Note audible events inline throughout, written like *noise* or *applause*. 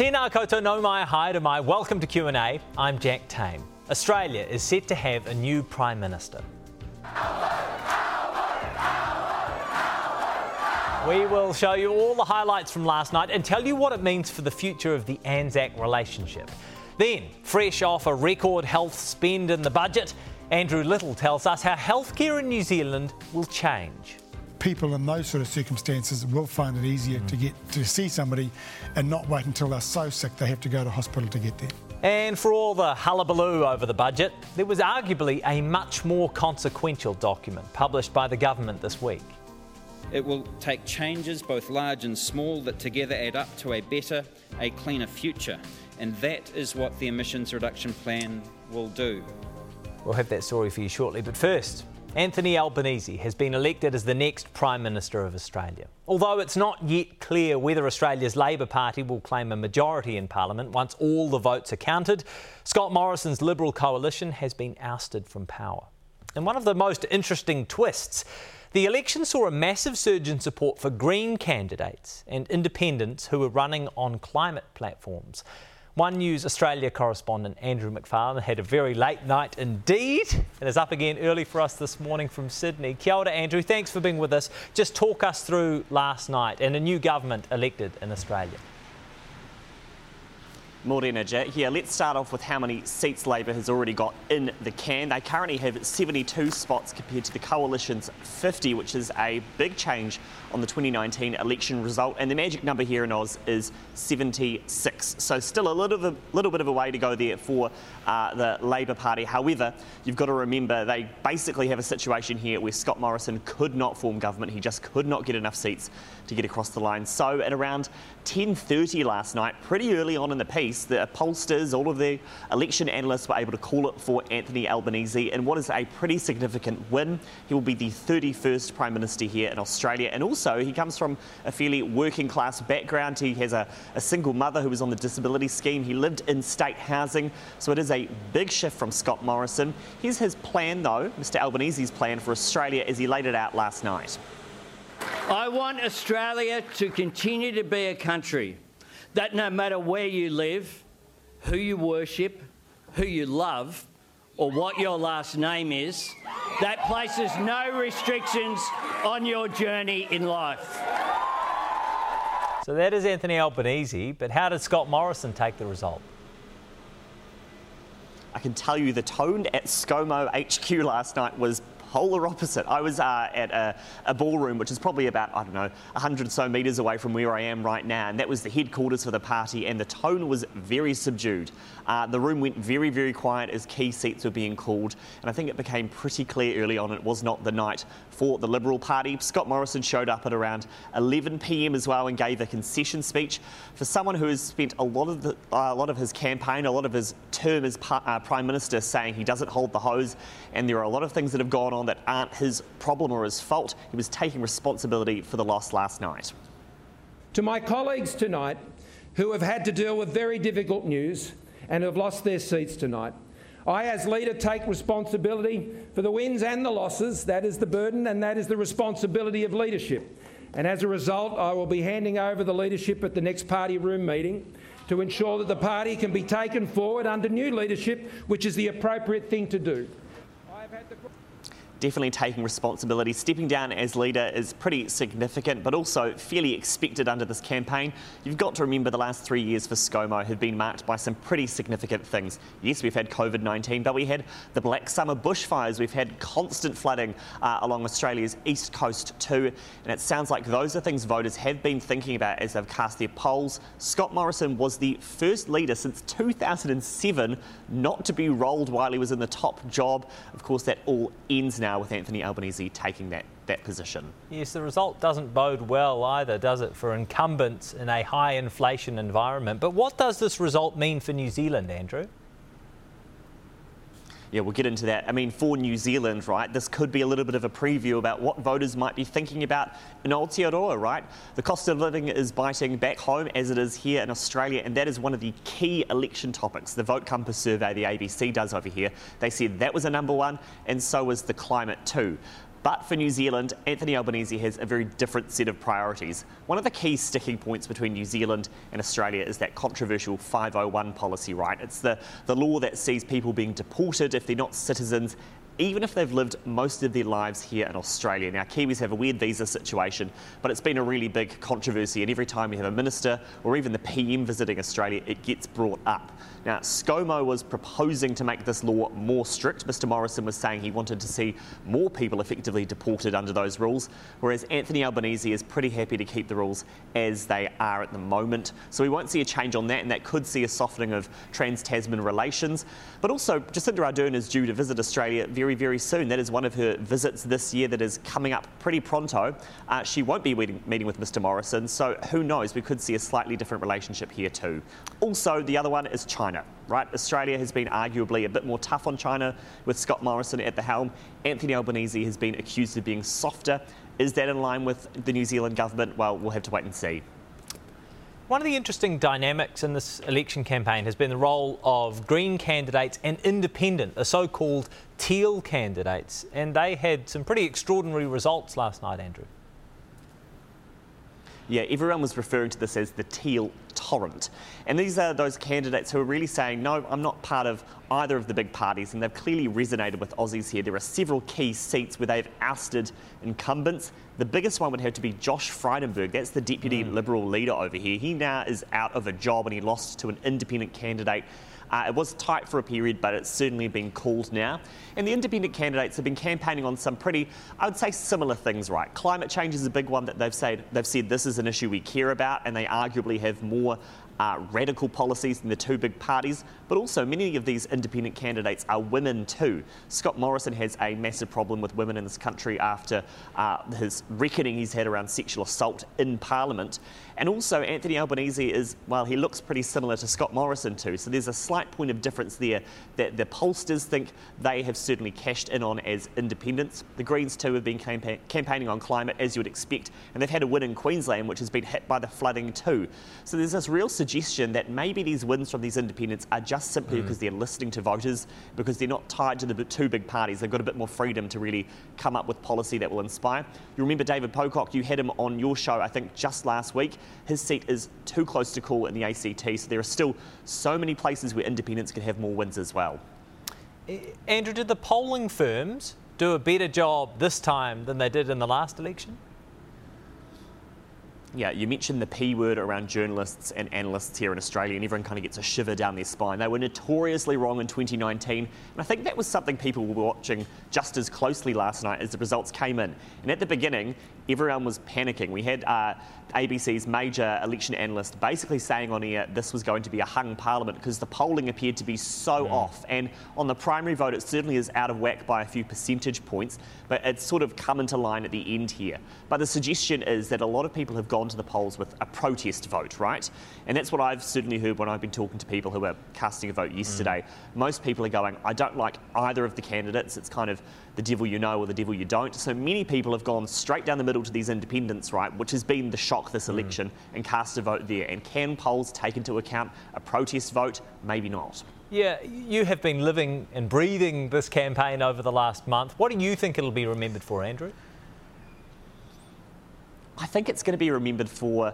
Tēnā koutou mai hai to mai. Welcome to Q&A. I'm Jack Tame. Australia is set to have a new Prime Minister. We will show you all the highlights from last night and tell you what it means for the future of the Anzac relationship. Then, fresh off a record health spend in the budget, Andrew Little tells us how healthcare in New Zealand will change. People in those sort of circumstances will find it easier mm. to get to see somebody and not wait until they're so sick they have to go to hospital to get there. And for all the hullabaloo over the budget, there was arguably a much more consequential document published by the government this week. It will take changes, both large and small, that together add up to a better, a cleaner future. And that is what the emissions reduction plan will do. We'll have that story for you shortly. But first, Anthony Albanese has been elected as the next Prime Minister of Australia. Although it's not yet clear whether Australia's Labor Party will claim a majority in Parliament once all the votes are counted, Scott Morrison's Liberal coalition has been ousted from power. And one of the most interesting twists the election saw a massive surge in support for Green candidates and independents who were running on climate platforms. One News Australia correspondent Andrew McFarlane had a very late night indeed and is up again early for us this morning from Sydney. Kia ora, Andrew. Thanks for being with us. Just talk us through last night and a new government elected in Australia. Morena Jack. Here, let's start off with how many seats Labor has already got in the can. They currently have 72 spots compared to the Coalition's 50, which is a big change on the 2019 election result. And the magic number here in Oz is 76. So still a little, bit, little bit of a way to go there for uh, the Labor Party. However, you've got to remember they basically have a situation here where Scott Morrison could not form government. He just could not get enough seats to get across the line. So at around 10.30 last night, pretty early on in the piece, the pollsters, all of the election analysts were able to call it for Anthony Albanese in what is a pretty significant win. He will be the 31st Prime Minister here in Australia. And also, he comes from a fairly working class background. He has a, a single mother who was on the disability scheme. He lived in state housing. So it is a big shift from Scott Morrison. Here's his plan, though, Mr Albanese's plan for Australia as he laid it out last night. I want Australia to continue to be a country that no matter where you live, who you worship, who you love, or what your last name is, that places no restrictions on your journey in life. So that is Anthony Albanese, but how did Scott Morrison take the result? I can tell you the tone at ScoMo HQ last night was polar opposite. I was uh, at a, a, ballroom, which is probably about, I don't know, 100 or so metres away from where I am right now, and that was the headquarters for the party, and the tone was very subdued. Uh, the room went very, very quiet as key seats were being called, and I think it became pretty clear early on it was not the night for the Liberal Party. Scott Morrison showed up at around 11 pm as well and gave a concession speech. For someone who has spent a lot of, the, uh, a lot of his campaign, a lot of his term as uh, Prime Minister saying he doesn't hold the hose, and there are a lot of things that have gone on on that aren't his problem or his fault. He was taking responsibility for the loss last night. To my colleagues tonight who have had to deal with very difficult news and have lost their seats tonight, I, as leader, take responsibility for the wins and the losses. That is the burden and that is the responsibility of leadership. And as a result, I will be handing over the leadership at the next party room meeting to ensure that the party can be taken forward under new leadership, which is the appropriate thing to do definitely taking responsibility. Stepping down as leader is pretty significant, but also fairly expected under this campaign. You've got to remember the last three years for ScoMo have been marked by some pretty significant things. Yes, we've had COVID 19, but we had the Black Summer bushfires, we've had constant flooding uh, along Australia's east coast too, and it sounds like those are things voters have been thinking about as they've cast their polls. Scott Morrison was the first leader since 2007 not to be rolled while he was in the top job. Of course, that all ends now now with Anthony Albanese taking that, that position. Yes, the result doesn't bode well either, does it, for incumbents in a high inflation environment. But what does this result mean for New Zealand, Andrew? Yeah, we'll get into that. I mean, for New Zealand, right, this could be a little bit of a preview about what voters might be thinking about in Aotearoa, right? The cost of living is biting back home as it is here in Australia, and that is one of the key election topics. The Vote Compass survey the ABC does over here, they said that was a number one, and so was the climate too. But for New Zealand, Anthony Albanese has a very different set of priorities. One of the key sticking points between New Zealand and Australia is that controversial 501 policy, right? It's the, the law that sees people being deported if they're not citizens even if they've lived most of their lives here in Australia. Now, Kiwis have a weird visa situation, but it's been a really big controversy, and every time we have a minister or even the PM visiting Australia, it gets brought up. Now, ScoMo was proposing to make this law more strict. Mr Morrison was saying he wanted to see more people effectively deported under those rules, whereas Anthony Albanese is pretty happy to keep the rules as they are at the moment. So we won't see a change on that, and that could see a softening of trans Tasman relations. But also, Jacinda Ardern is due to visit Australia very, very soon. That is one of her visits this year that is coming up pretty pronto. Uh, she won't be meeting, with Mr Morrison, so who knows? We could see a slightly different relationship here too. Also, the other one is. China, right? Australia has been arguably a bit more tough on China with Scott Morrison at the helm. Anthony Albanese has been accused of being softer. Is that in line with the New Zealand government? Well, we'll have to wait and see. One of the interesting dynamics in this election campaign has been the role of Green candidates and independent, the so called teal candidates. And they had some pretty extraordinary results last night, Andrew. Yeah, everyone was referring to this as the teal torrent. And these are those candidates who are really saying, no, I'm not part of either of the big parties, and they've clearly resonated with Aussies here. There are several key seats where they've ousted incumbents. The biggest one would have to be Josh Frydenberg. That's the deputy mm. Liberal leader over here. He now is out of a job and he lost to an independent candidate uh, it was tight for a period, but it's certainly been cooled now. And the independent candidates have been campaigning on some pretty, I would say, similar things, right? Climate change is a big one that they've said, they've said this is an issue we care about, and they arguably have more uh, radical policies in the two big parties, but also many of these independent candidates are women too. Scott Morrison has a massive problem with women in this country after uh, his reckoning he's had around sexual assault in Parliament. And also, Anthony Albanese is, well, he looks pretty similar to Scott Morrison too. So there's a slight point of difference there that the pollsters think they have certainly cashed in on as independents. The Greens too have been campa- campaigning on climate, as you would expect, and they've had a win in Queensland, which has been hit by the flooding too. So there's this real suggestion that maybe these wins from these independents are just simply mm. because they're listening to voters, because they're not tied to the two big parties. They've got a bit more freedom to really come up with policy that will inspire. You remember David Pocock, you had him on your show, I think, just last week. His seat is too close to call in the ACT, so there are still so many places where independents can have more wins as well. Andrew, did the polling firms do a better job this time than they did in the last election? Yeah, you mentioned the P word around journalists and analysts here in Australia, and everyone kind of gets a shiver down their spine. They were notoriously wrong in 2019, and I think that was something people were watching just as closely last night as the results came in. And at the beginning, everyone was panicking. We had uh, ABC's major election analyst basically saying on air this was going to be a hung parliament because the polling appeared to be so mm. off. And on the primary vote, it certainly is out of whack by a few percentage points, but it's sort of come into line at the end here. But the suggestion is that a lot of people have gone to the polls with a protest vote, right? And that's what I've certainly heard when I've been talking to people who were casting a vote yesterday. Mm. Most people are going, I don't like either of the candidates. It's kind of the devil you know or the devil you don't. So many people have gone straight down the middle to these independents, right, which has been the shock this mm. election, mm. and cast a vote there. And can polls take into account a protest vote? Maybe not. Yeah, you have been living and breathing this campaign over the last month. What do you think it'll be remembered for, Andrew? I think it's going to be remembered for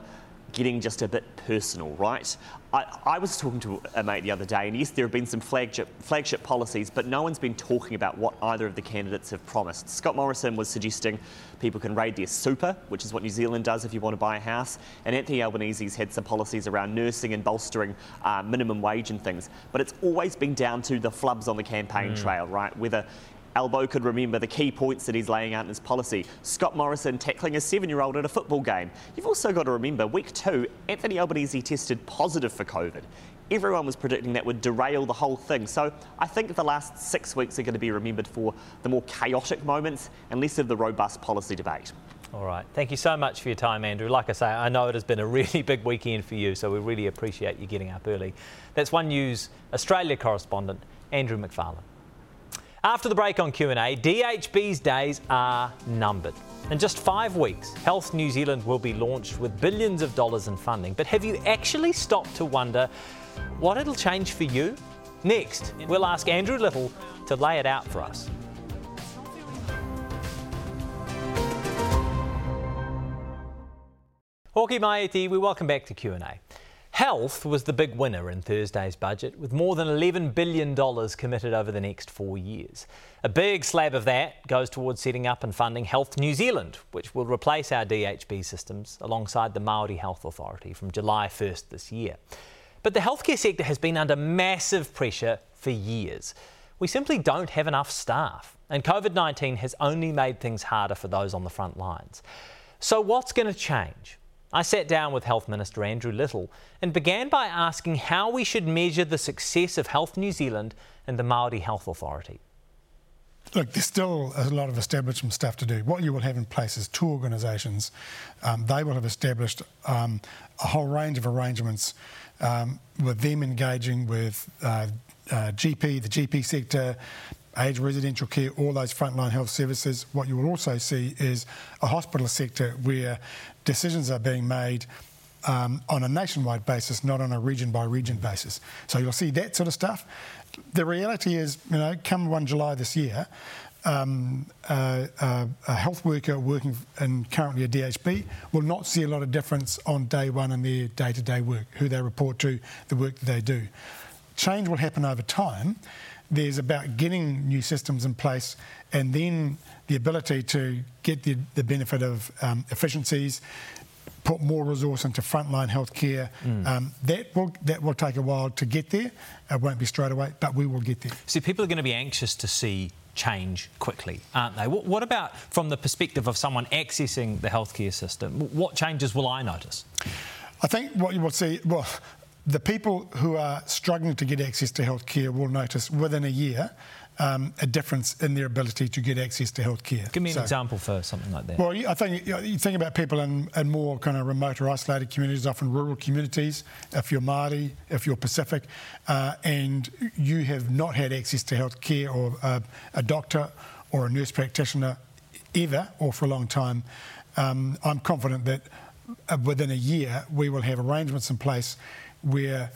getting just a bit personal, right? I, I, was talking to a mate the other day, and yes, there have been some flagship, flagship policies, but no one's been talking about what either of the candidates have promised. Scott Morrison was suggesting people can raid their super, which is what New Zealand does if you want to buy a house, and Anthony Albanese's had some policies around nursing and bolstering uh, minimum wage and things. But it's always been down to the flubs on the campaign mm. trail, right? Whether Albo could remember the key points that he's laying out in his policy. Scott Morrison tackling a seven year old at a football game. You've also got to remember, week two, Anthony Albanese tested positive for COVID. Everyone was predicting that would derail the whole thing. So I think the last six weeks are going to be remembered for the more chaotic moments and less of the robust policy debate. All right. Thank you so much for your time, Andrew. Like I say, I know it has been a *laughs* really big weekend for you, so we really appreciate you getting up early. That's One News Australia correspondent, Andrew McFarlane. After the break on Q&A, DHB's days are numbered. In just five weeks, Health New Zealand will be launched with billions of dollars in funding. But have you actually stopped to wonder what it'll change for you? Next, we'll ask Andrew Little to lay it out for us. Hoki Maiti, we welcome back to Q&A. Health was the big winner in Thursday's budget, with more than $11 billion committed over the next four years. A big slab of that goes towards setting up and funding Health New Zealand, which will replace our DHB systems alongside the Māori Health Authority from July 1st this year. But the healthcare sector has been under massive pressure for years. We simply don't have enough staff, and COVID 19 has only made things harder for those on the front lines. So, what's going to change? I sat down with Health Minister Andrew Little and began by asking how we should measure the success of Health New Zealand and the Māori Health Authority. Look, there's still a lot of establishment stuff to do. What you will have in place is two organisations. Um, they will have established um, a whole range of arrangements um, with them engaging with uh, uh, GP, the GP sector, aged residential care, all those frontline health services. What you will also see is a hospital sector where decisions are being made um, on a nationwide basis, not on a region by region basis. So you'll see that sort of stuff. The reality is, you know, come 1 July this year, um, uh, uh, a health worker working in currently a DHB will not see a lot of difference on day one in their day to day work, who they report to, the work that they do. Change will happen over time. There's about getting new systems in place and then the ability to get the, the benefit of um, efficiencies, put more resource into frontline healthcare. Mm. Um, that will that will take a while to get there. It won't be straight away, but we will get there. See, people are going to be anxious to see change quickly, aren't they? What, what about from the perspective of someone accessing the healthcare system? What changes will I notice? I think what you will see, well, the people who are struggling to get access to healthcare will notice within a year um, a difference in their ability to get access to healthcare. Give me an so, example for something like that. Well, I think you think about people in, in, more kind of remote or isolated communities, often rural communities. If you're Māori, if you're Pacific, uh, and you have not had access to healthcare or uh, a doctor or a nurse practitioner ever or for a long time, um, I'm confident that uh, within a year we will have arrangements in place where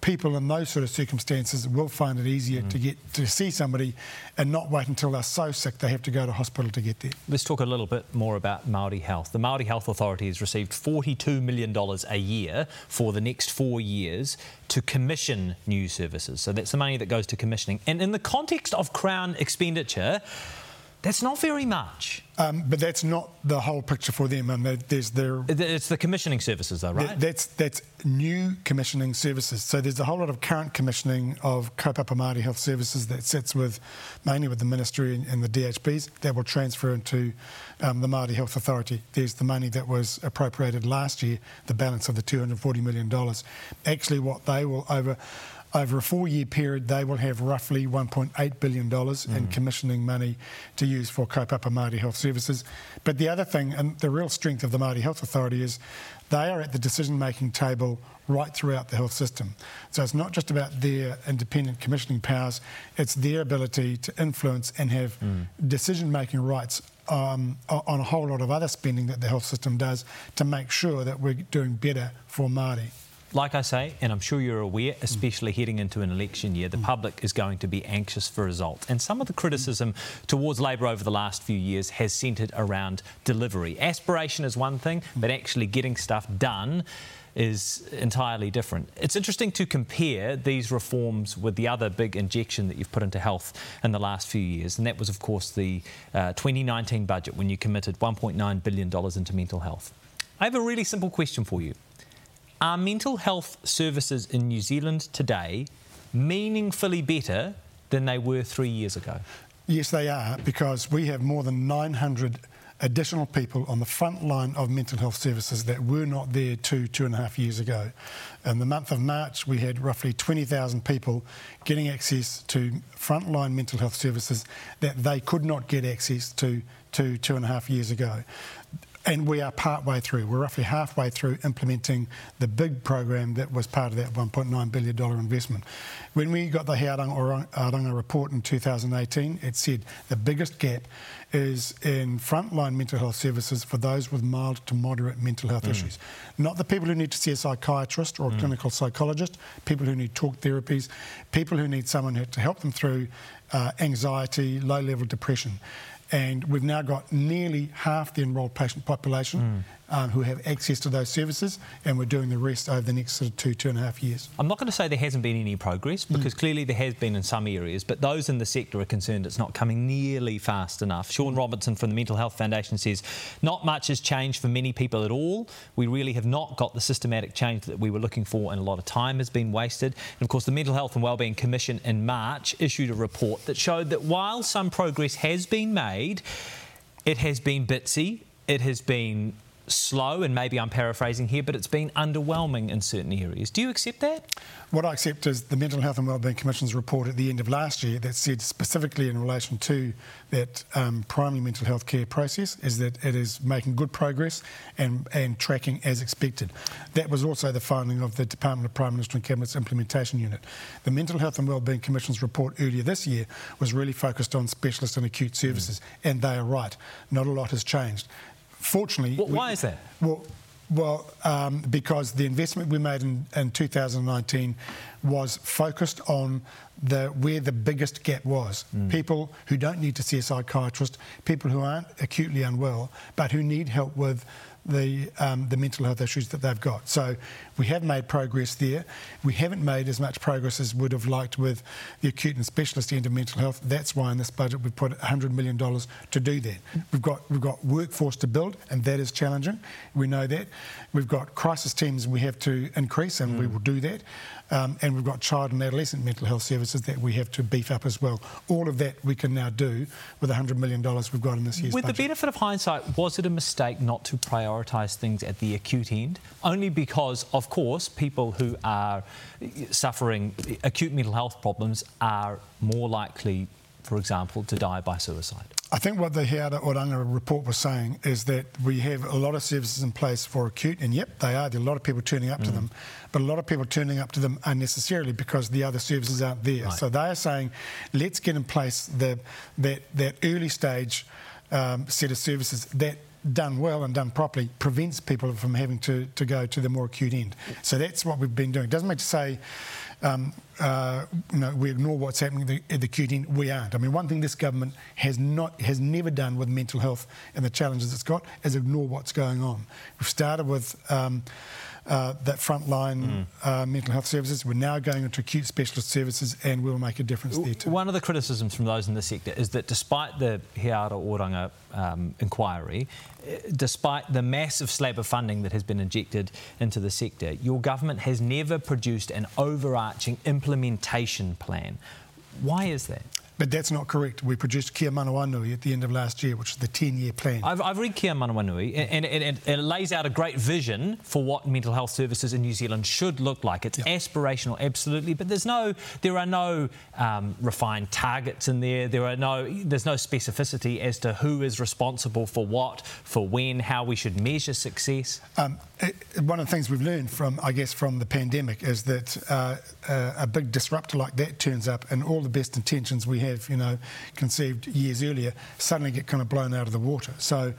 people in those sort of circumstances will find it easier mm. to get to see somebody and not wait until they're so sick they have to go to hospital to get there. Let's talk a little bit more about Māori Health. The Māori Health Authority has received $42 million a year for the next four years to commission new services. So that's the money that goes to commissioning. And in the context of Crown expenditure, that's not very much. Um, but that's not the whole picture for them. And there's their it's the commissioning services, though, right? That's that's new commissioning services. So there's a whole lot of current commissioning of Kaupapa Māori Health Services that sits with mainly with the ministry and, and the DHBs that will transfer into um, the Māori Health Authority. There's the money that was appropriated last year, the balance of the 240 million dollars. Actually, what they will over over a four year period, they will have roughly $1.8 billion mm. in commissioning money to use for Kaupapa Māori Health Services. But the other thing, and the real strength of the Māori Health Authority is they are at the decision making table right throughout the health system. So it's not just about their independent commissioning powers, it's their ability to influence and have mm. decision making rights um, on a whole lot of other spending that the health system does to make sure that we're doing better for Māori like I say, and I'm sure you're aware, especially heading into an election year, the public is going to be anxious for results. And some of the criticism towards Labor over the last few years has centred around delivery. Aspiration is one thing, but actually getting stuff done is entirely different. It's interesting to compare these reforms with the other big injection that you've put into health in the last few years, and that was, of course, the uh, 2019 budget when you committed $1.9 billion into mental health. I have a really simple question for you. Are mental health services in New Zealand today meaningfully better than they were three years ago? Yes, they are, because we have more than 900 additional people on the front line of mental health services that were not there two, two and a half years ago. In the month of March, we had roughly 20,000 people getting access to frontline mental health services that they could not get access to two, two and a half years ago and we are part way through. We're roughly halfway through implementing the big program that was part of that $1.9 billion investment. When we got the He Ara Oranga report in 2018, it said the biggest gap is in frontline mental health services for those with mild to moderate mental health mm. issues. Not the people who need to see a psychiatrist or a mm. clinical psychologist, people who need talk therapies, people who need someone to help them through uh, anxiety, low level depression and we've now got nearly half the enrolled patient population hmm. Um, who have access to those services, and we're doing the rest over the next sort of two, two and a half years. I'm not going to say there hasn't been any progress because mm. clearly there has been in some areas, but those in the sector are concerned it's not coming nearly fast enough. Sean Robinson from the Mental Health Foundation says not much has changed for many people at all. We really have not got the systematic change that we were looking for, and a lot of time has been wasted. And of course, the Mental Health and Wellbeing Commission in March issued a report that showed that while some progress has been made, it has been bitsy, it has been slow, and maybe I'm paraphrasing here, but it's been underwhelming in certain areas. Do you accept that? What I accept is the Mental Health and Wellbeing Commission's report at the end of last year that said specifically in relation to that um, primary mental health care process is that it is making good progress and, and tracking as expected. That was also the finding of the Department of Prime Minister and Cabinet's implementation unit. The Mental Health and Wellbeing Commission's report earlier this year was really focused on specialist and acute services, mm. and they are right. Not a lot has changed fortunately. Well, why we, is that? Well, well, um, because the investment we made in, in 2019 was focused on the where the biggest gap was. Mm. People who don't need to see a psychiatrist, people who aren't acutely unwell, but who need help with the, um, the mental health issues that they've got. So we have made progress there. We haven't made as much progress as would have liked with the acute and specialist end of mental health. That's why in this budget we've put $100 million to do that. We've got, we've got workforce to build, and that is challenging. We know that. We've got crisis teams we have to increase, and mm. we will do that. Um, and we've got child and adolescent mental health services that we have to beef up as well. All of that we can now do with $100 million we've got in this year's With budget. the benefit of hindsight, was it a mistake not to prioritise things at the acute end? Only because, of course, people who are suffering acute mental health problems are more likely, for example, to die by suicide. I think what the He Ara Oranga report was saying is that we have a lot of services in place for acute, and yep, they are. There are a lot of people turning up mm. to them, but a lot of people turning up to them unnecessarily because the other services aren't there. Right. So they are saying, let's get in place the, that, that early stage um, set of services that done well and done properly prevents people from having to, to go to the more acute end. So that's what we've been doing. It doesn't mean to say uh, you know, we ignore what's happening at the, the. We aren't. I mean, one thing this government has not has never done with mental health and the challenges it's got is ignore what's going on. We've started with. Um, uh, that frontline mm. uh, mental health services. We're now going into acute specialist services, and we'll make a difference there too. One of the criticisms from those in the sector is that despite the He Ara Oranga um, inquiry, eh, despite the massive slab of funding that has been injected into the sector, your government has never produced an overarching implementation plan. Why is that? But that's not correct. We produced Kia Manawanui at the end of last year, which is the 10 year plan. I've, I've read Kia Manawanui, and, and, and, it lays out a great vision for what mental health services in New Zealand should look like. It's yep. aspirational, absolutely, but there's no, there are no um, refined targets in there. There are no, there's no specificity as to who is responsible for what, for when, how we should measure success. Um, it, one of the things we've learned from, I guess, from the pandemic is that uh, uh, a big disruptor like that turns up, and all the best intentions we have, you know, conceived years earlier, suddenly get kind of blown out of the water. So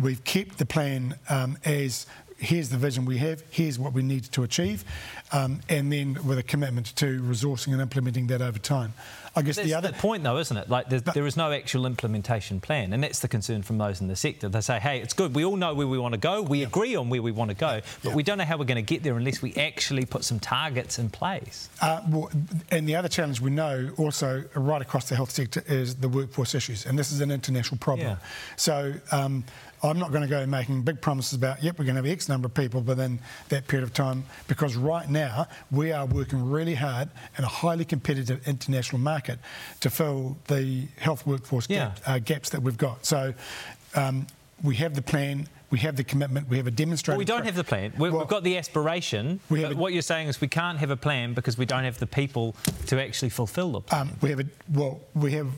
we've kept the plan um, as here's the vision we have, here's what we need to achieve, um, and then with a commitment to resourcing and implementing that over time. I guess that's the other the point, though, isn't it? Like there is no actual implementation plan, and that's the concern from those in the sector. They say, "Hey, it's good. We all know where we want to go. We yeah. agree on where we want to go, but yeah. we don't know how we're going to get there unless we actually put some targets in place." Uh, well, and the other challenge we know also right across the health sector is the workforce issues, and this is an international problem. Yeah. So. Um, I'm not going to go making big promises about, yep, we're going to have X number of people within that period of time, because right now we are working really hard in a highly competitive international market to fill the health workforce yeah. gap, uh, gaps that we've got. So um, we have the plan. We have the commitment. We have a demonstrated. Well, we don't have the plan. we have got the aspiration. We but a, what you're saying is we can't have a plan because we don't have the people to actually fulfil the plan. Um, we have a well. We have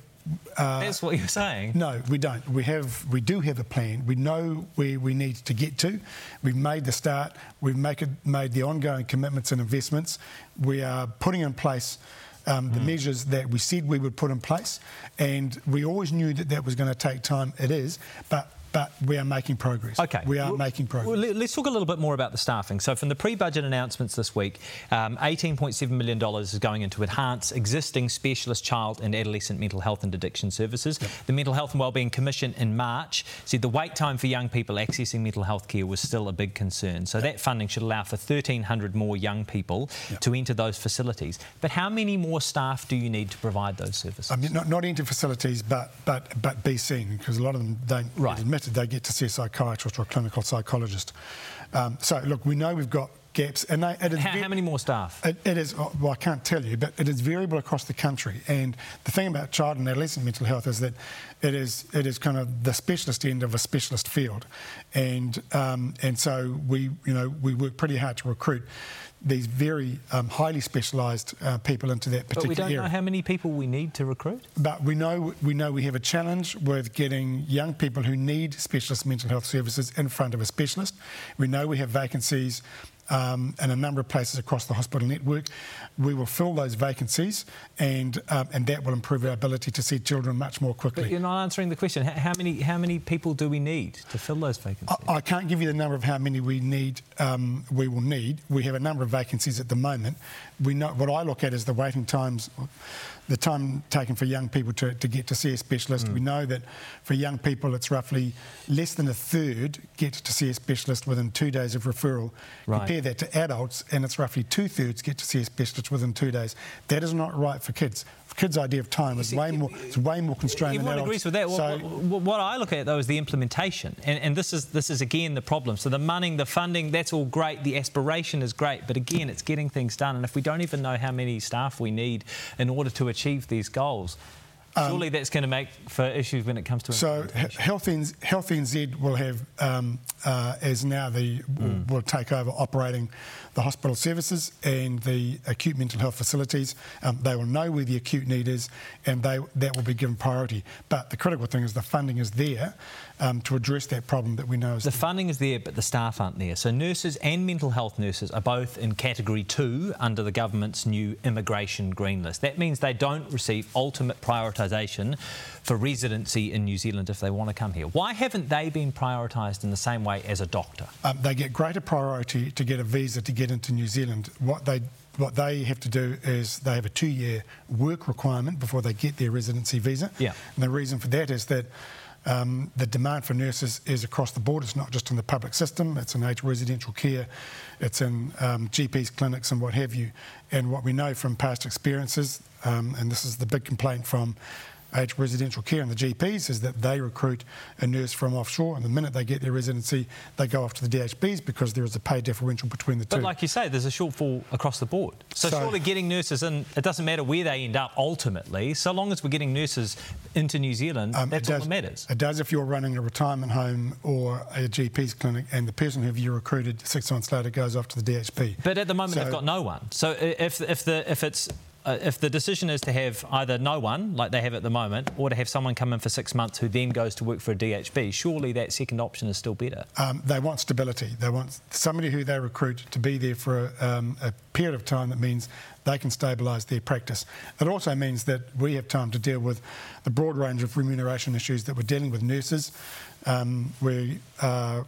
uh, That's what you're saying. No, we don't. We have, we do have a plan. We know where we need to get to. We've made the start. We've make it, made the ongoing commitments and investments. We are putting in place um, the mm. measures that we said we would put in place, and we always knew that that was going to take time. It is, but but we are making progress. Okay. We are well, making progress. Well, let's talk a little bit more about the staffing. So, from the pre budget announcements this week, um, $18.7 million is going into enhance existing specialist child and adolescent mental health and addiction services. Yep. The Mental Health and Wellbeing Commission in March said the wait time for young people accessing mental health care was still a big concern. So, yep. that funding should allow for 1,300 more young people yep. to enter those facilities. But how many more staff do you need to provide those services? I mean, not, not into facilities, but, but, but be seen, because a lot of them don't right. admit They get to see a psychiatrist or a clinical psychologist. Um, so, look, we know we've got gaps. And they, how, how, many more staff? It, it is, well, I can't tell you, but it is variable across the country. And the thing about child and adolescent mental health is that it is, it is kind of the specialist end of a specialist field. And, um, and so we, you know, we work pretty hard to recruit these very um, highly specialised uh, people into that particular area. But we don't area. know how many people we need to recruit. But we know we know we have a challenge with getting young people who need specialist mental health services in front of a specialist. We know we have vacancies um, in a number of places across the hospital network. We will fill those vacancies, and um, and that will improve our ability to see children much more quickly. But you're not answering the question. How many how many people do we need to fill those vacancies? I, I can't give you the number of how many we need. Um, we will need. We have a number of vacancies at the moment. We know what I look at is the waiting times the time taken for young people to, to get to see a specialist. Mm. We know that for young people, it's roughly less than a third get to see a specialist within two days of referral. Right. Compare that to adults, and it's roughly two thirds get to see a specialist within two days. That is not right for kids kids' idea of time is way more it's way more constrained Everyone than agrees with that. So, what, what, I look at though is the implementation, and, and, this is this is again the problem. So the money, the funding, that's all great. The aspiration is great, but again, it's getting things done. And if we don't even know how many staff we need in order to achieve these goals. Um, Surely that's going to make for issues when it comes to so Health, NZ, Health NZ will have um, uh, as now the mm. will take over operating the hospital services and the acute mental health facilities. Um, they will know where the acute need is, and they that will be given priority. But the critical thing is the funding is there um, to address that problem that we know is the there. funding is there, but the staff aren't there. So nurses and mental health nurses are both in category two under the government's new immigration green list. That means they don't receive ultimate prioritisation for residency in New Zealand if they want to come here. Why haven't they been prioritised in the same way as a doctor? Um, they get greater priority to get a visa to get into New Zealand. What they what they have to do is they have a two-year work requirement before they get their residency visa. Yeah. And the reason for that is that um, the demand for nurses is across the board. It's not just in the public system, it's in aged residential care, it's in um, GPs, clinics, and what have you. And what we know from past experiences, um, and this is the big complaint from aged residential care and the GPs is that they recruit a nurse from offshore, and the minute they get their residency, they go off to the DHBs because there is a pay differential between the but two. But like you say, there's a shortfall across the board. So, so surely getting nurses in, it doesn't matter where they end up ultimately, so long as we're getting nurses into New Zealand, um, that's does, all that matters. It does if you're running a retirement home or a GP's clinic and the person who you recruited six months later goes off to the DHB. But at the moment, so, they've got no one. So if, if, the, if it's uh, if the decision is to have either no one, like they have at the moment, or to have someone come in for six months who then goes to work for a DHB, surely that second option is still better. Um, they want stability. They want somebody who they recruit to be there for a, um, a period of time that means they can stabilise their practice. It also means that we have time to deal with the broad range of remuneration issues that we're dealing with nurses. Um, we uh,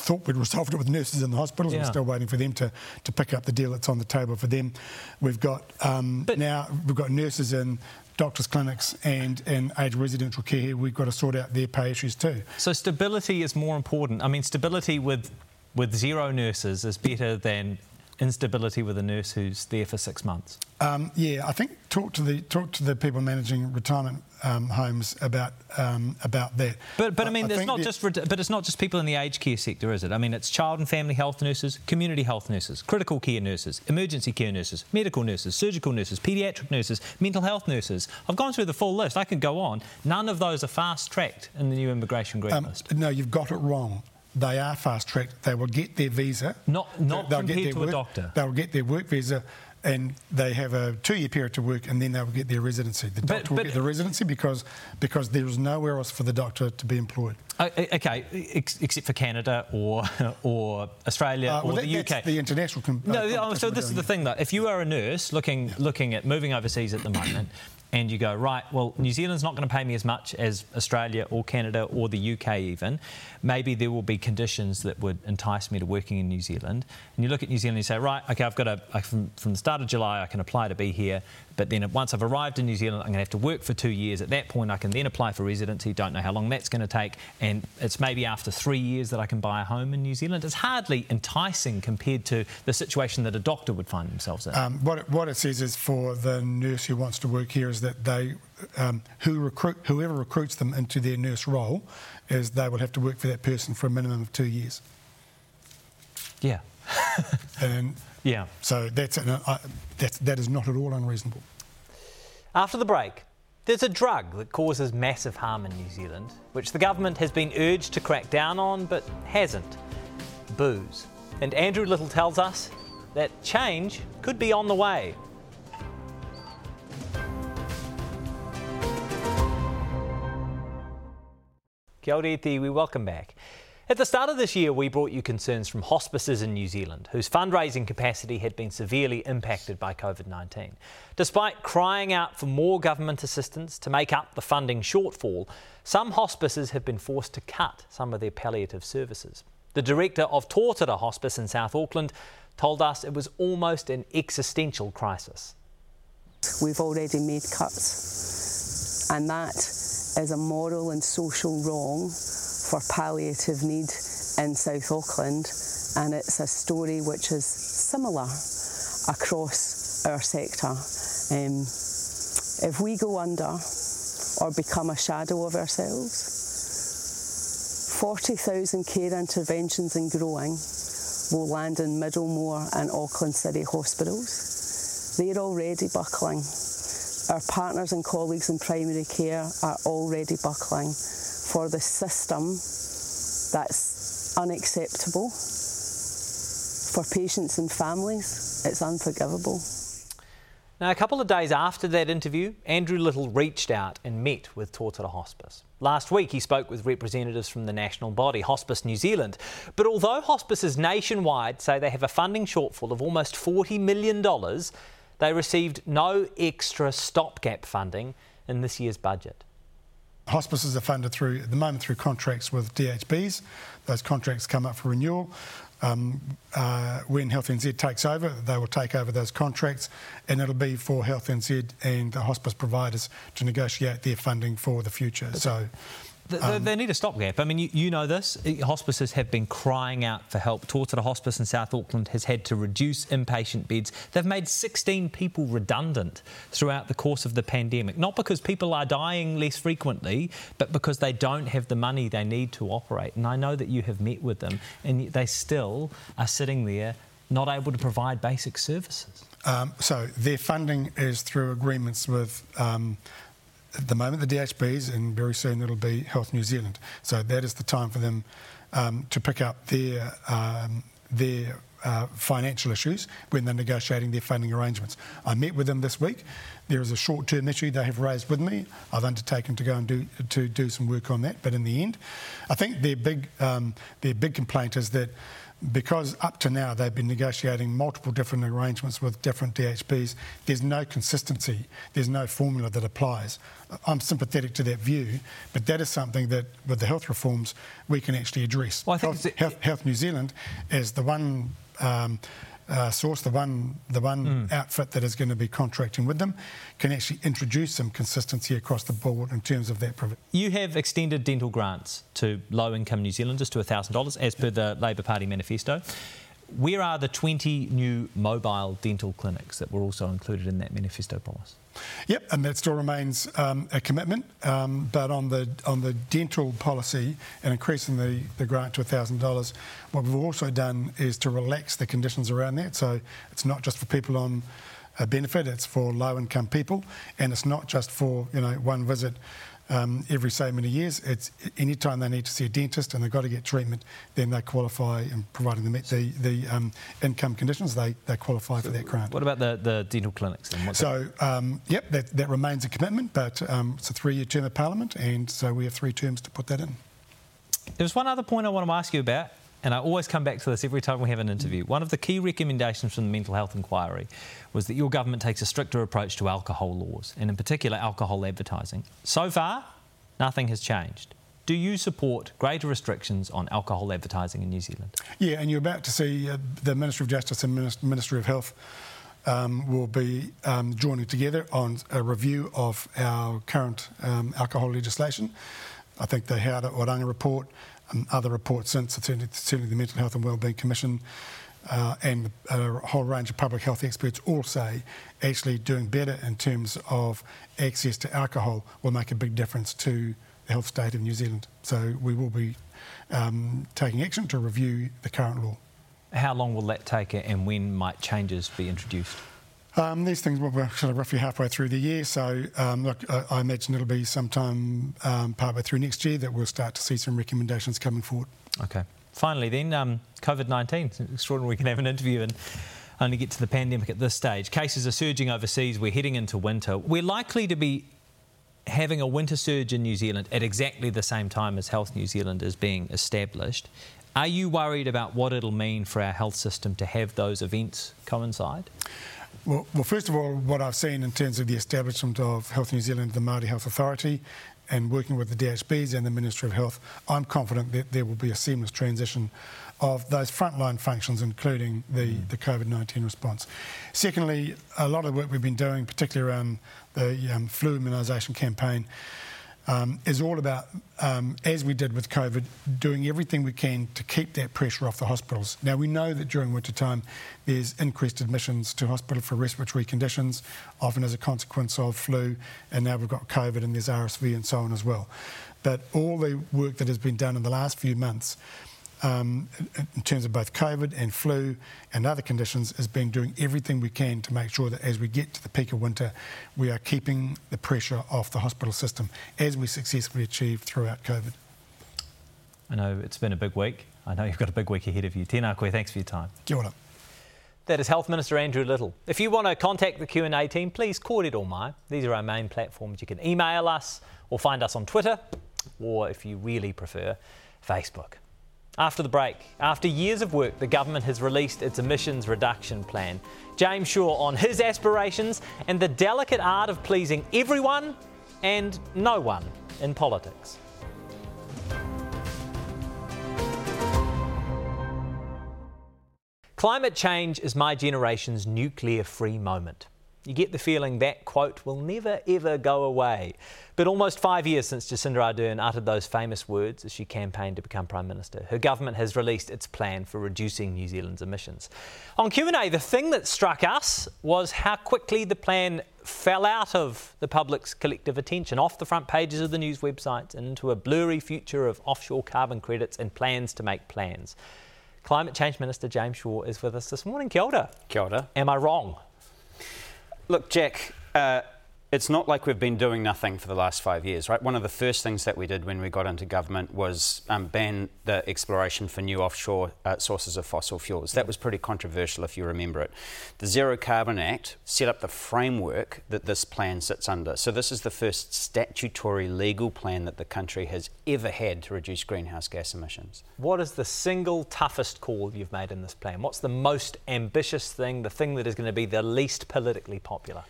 thought we'd resolved it with nurses in the hospitals. Yeah. We're still waiting for them to, to pick up the deal that's on the table for them. We've got um, now we've got nurses in doctors' clinics and in aged residential care. We've got to sort out their pay issues too. So stability is more important. I mean, stability with with zero nurses is better than instability with a nurse who's there for six months? Um, yeah, I think talk to the talk to the people managing retirement um, homes about um, about that. But but I mean, I it's not just but it's not just people in the aged care sector, is it? I mean, it's child and family health nurses, community health nurses, critical care nurses, emergency care nurses, medical nurses, surgical nurses, paediatric nurses, mental health nurses. I've gone through the full list. I could go on. None of those are fast tracked in the new immigration green um, list. No, you've got it wrong they are fast tracked. They will get their visa. Not not they'll compared get to work, a doctor. They'll get their work visa and they have a two-year period to work, and then they will get their residency. The doctor but, will get the residency because because there is nowhere else for the doctor to be employed. Okay, except for Canada or *laughs* or Australia uh, well, or the UK. the international. Com- no, uh, so this is the thing though. If you are a nurse looking yeah. looking at moving overseas at the moment, and you go, right, well, New Zealand's not going to pay me as much as Australia or Canada or the UK even. Maybe there will be conditions that would entice me to working in New Zealand. And you look at New Zealand and you say, right, okay, I've got a, from, from the start of July, I can apply to be here. But then once I've arrived in New Zealand, I'm going to have to work for two years. At that point, I can then apply for residency. Don't know how long that's going to take. And it's maybe after three years that I can buy a home in New Zealand. It's hardly enticing compared to the situation that a doctor would find themselves in. Um, what, it, what it says is for the nurse who wants to work here is that they, um, who recruit, whoever recruits them into their nurse role, is they will have to work for that person for a minimum of two years. Yeah. *laughs* and yeah. So that's, uh, that's that is not at all unreasonable. After the break, there's a drug that causes massive harm in New Zealand, which the government has been urged to crack down on but hasn't. Booze. And Andrew Little tells us that change could be on the way. Kia ora we welcome back. At the start of this year, we brought you concerns from hospices in New Zealand, whose fundraising capacity had been severely impacted by COVID 19. Despite crying out for more government assistance to make up the funding shortfall, some hospices have been forced to cut some of their palliative services. The director of Totara Hospice in South Auckland told us it was almost an existential crisis. We've already made cuts, and that is a moral and social wrong for palliative need in South Auckland, and it's a story which is similar across our sector. Um, if we go under or become a shadow of ourselves, 40,000 care interventions and growing will land in Middlemore and Auckland City hospitals. They're already buckling. Our partners and colleagues in primary care are already buckling for the system that's unacceptable. For patients and families, it's unforgivable. Now, a couple of days after that interview, Andrew Little reached out and met with Totara Hospice. Last week, he spoke with representatives from the national body, Hospice New Zealand. But although hospices nationwide say they have a funding shortfall of almost $40 million, they received no extra stopgap funding in this year's budget. Hospices are funded through, at the moment, through contracts with DHBs. Those contracts come up for renewal. Um, uh, when Health NZ takes over, they will take over those contracts, and it'll be for Health NZ and the hospice providers to negotiate their funding for the future. So um, they need a stopgap. I mean, you, you, know this. Hospices have been crying out for help. Totara Hospice in South Auckland has had to reduce inpatient beds. They've made 16 people redundant throughout the course of the pandemic, not because people are dying less frequently, but because they don't have the money they need to operate. And I know that you have met with them, and they still are sitting there not able to provide basic services. Um, so their funding is through agreements with. Um, at the moment, the DHBs, and very soon it'll be Health New Zealand. So that is the time for them um, to pick up their um, their uh, financial issues when they're negotiating their funding arrangements. I met with them this week. There is a short-term issue they have raised with me. I've undertaken to go and do to do some work on that. But in the end, I think their big um, their big complaint is that because up to now they've been negotiating multiple different arrangements with different DHBs, there's no consistency, there's no formula that applies. I'm sympathetic to that view, but that is something that with the health reforms we can actually address. Well, I think Health, Health, Health, New Zealand is the one. Um, uh, source, the one, the one mm. outfit that is going to be contracting with them, can actually introduce some consistency across the board in terms of that. You have extended dental grants to low-income New Zealanders to $1,000 as per the Labor Party manifesto. Where are the 20 new mobile dental clinics that were also included in that manifesto promise? Yep, and that still remains um, a commitment. Um, but on the on the dental policy and increasing the, the grant to $1,000, what we've also done is to relax the conditions around that. So it's not just for people on a benefit, it's for low income people, and it's not just for you know one visit um, every so many years. It's any time they need to see a dentist and they've got to get treatment, then they qualify, and providing they the, the um, income conditions, they, they qualify for that grant. What about the, the dental clinics? Then? so, um, yep, that, that remains a commitment, but um, it's a three year term of Parliament, and so we have three terms to put that in. There's one other point I want to ask you about. And I always come back to this every time we have an interview. One of the key recommendations from the Mental Health Inquiry was that your government takes a stricter approach to alcohol laws, and in particular alcohol advertising. So far, nothing has changed. Do you support greater restrictions on alcohol advertising in New Zealand? Yeah, and you're about to see uh, the Ministry of Justice and Ministry of Health um, will be um, joining together on a review of our current um, alcohol legislation. I think they had a Oranga report other reports since, certainly, the Mental Health and Wellbeing Commission uh, and a whole range of public health experts all say actually doing better in terms of access to alcohol will make a big difference to the health state of New Zealand. So we will be um, taking action to review the current law. How long will that take and when might changes be introduced? Um, these things will be sort of roughly halfway through the year, so um, look, I, imagine it'll be sometime um, partway through next year that we'll start to see some recommendations coming forward. Okay. Finally, then, um, COVID 19. It's extraordinary we can have an interview and only get to the pandemic at this stage. Cases are surging overseas. We're heading into winter. We're likely to be having a winter surge in New Zealand at exactly the same time as Health New Zealand is being established. Are you worried about what it'll mean for our health system to have those events coincide? Well, well, first of all, what I've seen in terms of the establishment of Health New Zealand, the Māori Health Authority, and working with the DHBs and the Ministry of Health, I'm confident that there will be a seamless transition of those frontline functions, including the, mm. the COVID 19 response. Secondly, a lot of the work we've been doing, particularly around the um, flu immunisation campaign, um, is all about, um, as we did with COVID, doing everything we can to keep that pressure off the hospitals. Now, we know that during winter time there's increased admissions to hospital for respiratory conditions, often as a consequence of flu, and now we've got COVID and there's RSV and so on as well. But all the work that has been done in the last few months Um, in terms of both COVID and flu and other conditions, has been doing everything we can to make sure that as we get to the peak of winter, we are keeping the pressure off the hospital system, as we successfully achieved throughout COVID. I know it's been a big week. I know you've got a big week ahead of you. Tēnā koe, thanks for your time. Kia ora. That is Health Minister Andrew Little. If you want to contact the Q&A team, please call it or my. These are our main platforms. You can email us or find us on Twitter, or if you really prefer, Facebook. After the break, after years of work, the government has released its emissions reduction plan. James Shaw on his aspirations and the delicate art of pleasing everyone and no one in politics. Climate change is my generation's nuclear free moment. You get the feeling that quote will never ever go away. But almost five years since Jacinda Ardern uttered those famous words as she campaigned to become Prime Minister, her government has released its plan for reducing New Zealand's emissions. On Q&A, the thing that struck us was how quickly the plan fell out of the public's collective attention, off the front pages of the news websites and into a blurry future of offshore carbon credits and plans to make plans. Climate Change Minister James Shaw is with us this morning. Kia ora. Kia ora. Am I wrong? Look, Jack, uh, it's not like we've been doing nothing for the last five years, right? One of the first things that we did when we got into government was um, ban the exploration for new offshore uh, sources of fossil fuels. That was pretty controversial, if you remember it. The Zero Carbon Act set up the framework that this plan sits under. So, this is the first statutory legal plan that the country has ever had to reduce greenhouse gas emissions. What is the single toughest call you've made in this plan? What's the most ambitious thing, the thing that is going to be the least politically popular?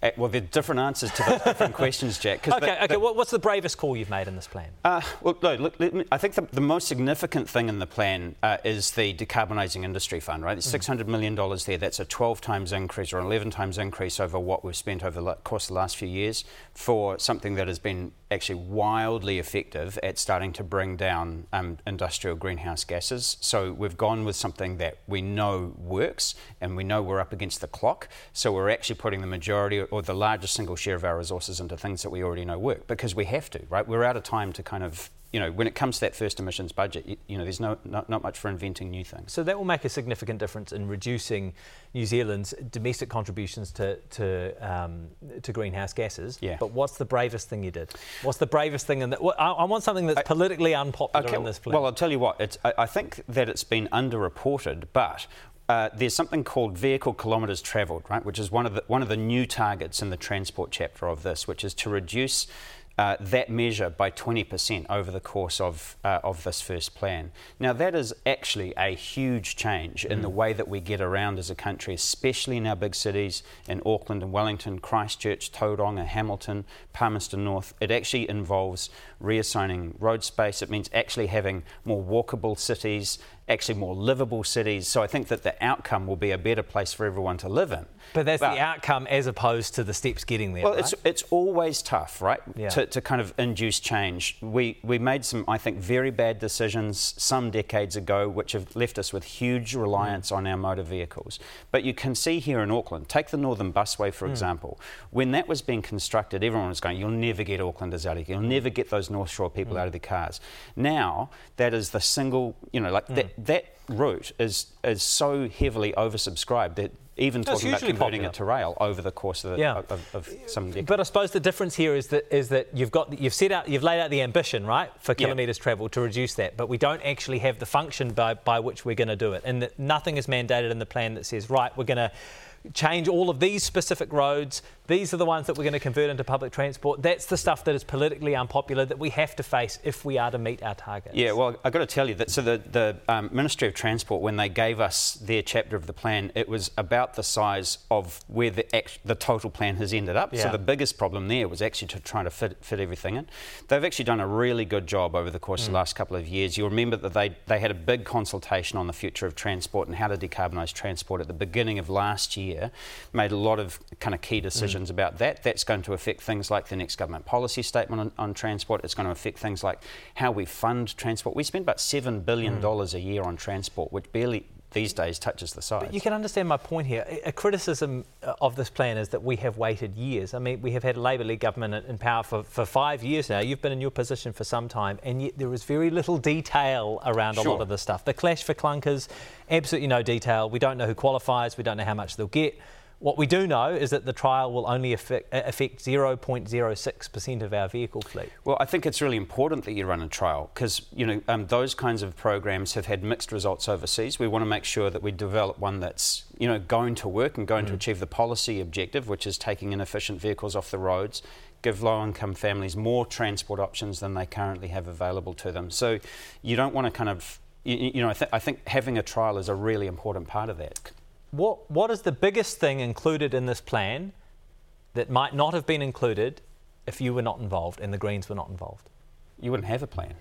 Uh, well, there are different answers to the *laughs* different questions, Jack. Okay, the, okay. The, what's the bravest call you've made in this plan? Uh, well, no, look, me, I think the, the, most significant thing in the plan uh, is the decarbonising industry fund, right? There's mm. $600 million there. That's a 12 times increase or 11 times increase over what we've spent over the course of the last few years for something that has been actually wildly effective at starting to bring down um, industrial greenhouse gases. So we've gone with something that we know works and we know we're up against the clock. So we're actually putting the majority or the largest single share of our resources into things that we already know work because we have to, right? We're out of time to kind of you know, when it comes to that first emissions budget, you, you know, there's no, not, not, much for inventing new things. So that will make a significant difference in reducing New Zealand's domestic contributions to to, um, to greenhouse gases. Yeah. But what's the bravest thing you did? What's the bravest thing in that? I, I want something that's I, politically unpopular okay, in this plan. Well, I'll tell you what. I, I think that it's been underreported, but uh, there's something called vehicle kilometres travelled, right, which is one of the one of the new targets in the transport chapter of this, which is to reduce uh, that measure by 20% over the course of, uh, of this first plan. Now, that is actually a huge change in the way that we get around as a country, especially in our big cities in Auckland and Wellington, Christchurch, Tauranga, Hamilton, Palmerston North. It actually involves reassigning road space. It means actually having more walkable cities, actually more livable cities. So I think that the outcome will be a better place for everyone to live in. But that's but, the outcome as opposed to the steps getting there. Well, right? it's, it's always tough, right? Yeah. To, to kind of induce change. We, we made some, I think, very bad decisions some decades ago, which have left us with huge reliance mm. on our motor vehicles. But you can see here in Auckland, take the Northern Busway, for mm. example. When that was being constructed, everyone was going, you'll never get Aucklanders out of here. You'll never get those North Shore people mm. out of their cars. Now, that is the single, you know, like that, mm. That route is, is so heavily oversubscribed that even talking about converting popular. it to rail over the course of, the, yeah. of, of some decades. But I suppose the difference here is that is that you've got you've set out you've laid out the ambition right for kilometres yeah. travelled to reduce that, but we don't actually have the function by by which we're going to do it, and that nothing is mandated in the plan that says right we're going to change all of these specific roads. These are the ones that we're going to convert into public transport. That's the stuff that is politically unpopular that we have to face if we are to meet our targets. Yeah, well, I've got to tell you that so the, the um, Ministry of Transport, when they gave us their chapter of the plan, it was about the size of where the, act, the total plan has ended up. Yeah. So the biggest problem there was actually to try to fit, fit everything in. They've actually done a really good job over the course mm. of the mm. last couple of years. You'll remember that they, they had a big consultation on the future of transport and how to decarbonise transport at the beginning of last year year, made a lot of kind of key decisions mm. About that. That's going to affect things like the next government policy statement on, on, transport. It's going to affect things like how we fund transport. We spend about $7 billion mm. a year on transport, which barely these days touches the sides. But you can understand my point here. A criticism uh, of this plan is that we have waited years. I mean, we have had a Labour League government in power for, for five years now. You've been in your position for some time, and yet there is very little detail around sure. a lot of this stuff. The clash for clunkers, absolutely no detail. We don't know who qualifies. We don't know how much they'll get. What we do know is that the trial will only affect, affect 0.06% of our vehicle fleet. Well, I think it's really important that you run a trial because you know um, those kinds of programs have had mixed results overseas. We want to make sure that we develop one that's you know going to work and going mm. to achieve the policy objective, which is taking inefficient vehicles off the roads give low income families more transport options than they currently have available to them. So you don't want to kind of, you, you know, I, th- I, think having a trial is a really important part of that. What, what is the biggest thing included in this plan that might not have been included if you were not involved and the Greens were not involved? You wouldn't have a plan.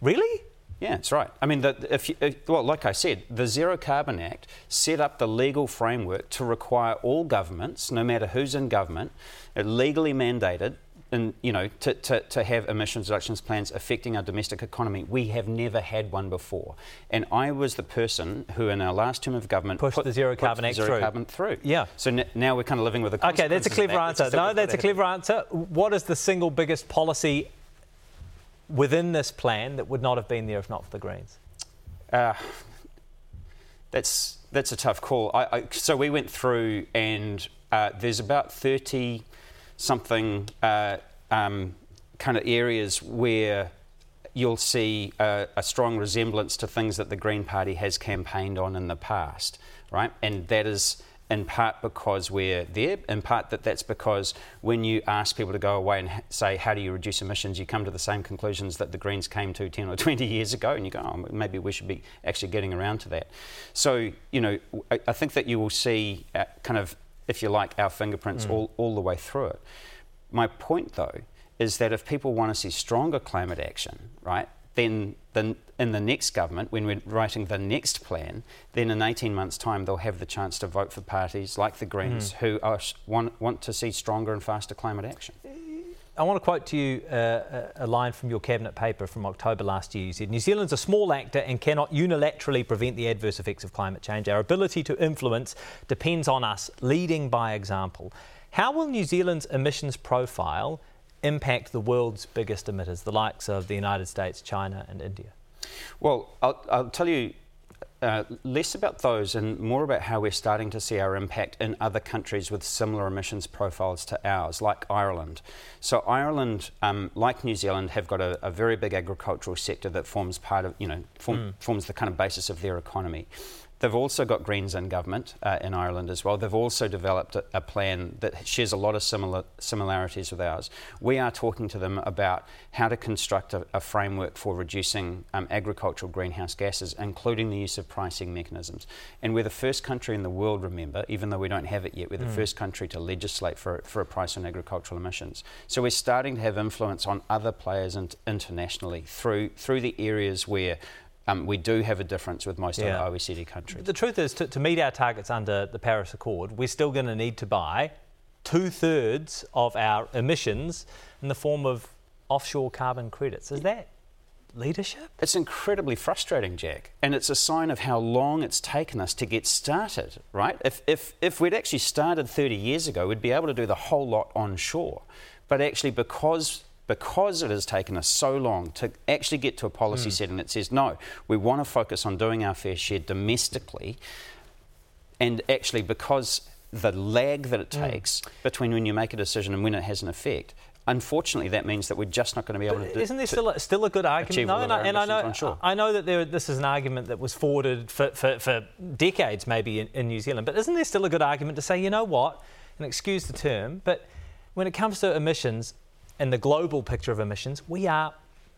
Really? Yeah, that's right. I mean, the, if, you, if well, like I said, the Zero Carbon Act set up the legal framework to require all governments, no matter who's in government, legally mandated in, you know, to, to, to have emissions reductions plans affecting our domestic economy. We have never had one before. And I was the person who, in our last term of government, pushed put, the Zero Carbon Act zero through. Carbon through. Yeah. So n- now we're kind of living with the Okay, that's a clever that, answer. No, that's a clever answer. What is the single biggest policy within this plan that would not have been there if not for the Greens? Uh, that's that's a tough call. I, I, so we went through, and uh, there's about 30 something uh, um, kind of areas where you'll see a, a, strong resemblance to things that the Green Party has campaigned on in the past, right? And that is in part because we're there, in part that that's because when you ask people to go away and say, how do you reduce emissions, you come to the same conclusions that the Greens came to 10 or 20 years ago, and you go, oh, maybe we should be actually getting around to that. So, you know, I, I think that you will see uh, kind of, if you like, our fingerprints mm. all, all the way through it. My point, though, is that if people want to see stronger climate action, right, then, then in the next government, when we're writing the next plan, then in 18 months' time, they'll have the chance to vote for parties like the Greens mm. who are, want, want to see stronger and faster climate action. I want to quote to you uh, a line from your cabinet paper from October last year. You said, New Zealand's a small actor and cannot unilaterally prevent the adverse effects of climate change. Our ability to influence depends on us leading by example. How will New Zealand's emissions profile impact the world's biggest emitters, the likes of the United States, China, and India? Well, I'll, I'll tell you uh, less about those and more about how we're starting to see our impact in other countries with similar emissions profiles to ours, like Ireland. So Ireland, um, like New Zealand, have got a, a, very big agricultural sector that forms part of, you know, form, mm. forms the kind of basis of their economy They've also got Greens in government uh, in Ireland as well. They've also developed a, a, plan that shares a lot of similar similarities with ours. We are talking to them about how to construct a, a framework for reducing um, agricultural greenhouse gases, including the use of pricing mechanisms. And we're the first country in the world, remember, even though we don't have it yet, we're the mm. first country to legislate for, for a price on agricultural emissions. So we're starting to have influence on other players in, internationally through through the areas where um, we do have a difference with most yeah. other OECD countries. The truth is, to, to meet our targets under the Paris Accord, we're still going to need to buy two thirds of our emissions in the form of offshore carbon credits. Is that leadership? It's incredibly frustrating, Jack, and it's a sign of how long it's taken us to get started, right? If, if, if we'd actually started 30 years ago, we'd be able to do the whole lot onshore. But actually, because because it has taken us so long to actually get to a policy mm. setting that says, no, we want to focus on doing our fair share domestically, and actually because the lag that it hmm. takes mm. between when you make a decision and when it has an effect, unfortunately, that means that we're just not going to be able but to. Isn't there still a, still a good argument? No, and, I, and I know sure. I know that there, this is an argument that was forwarded for, for, for decades, maybe in, in New Zealand. But isn't there still a good argument to say, you know what, and excuse the term, but when it comes to emissions, in the global picture of emissions, we are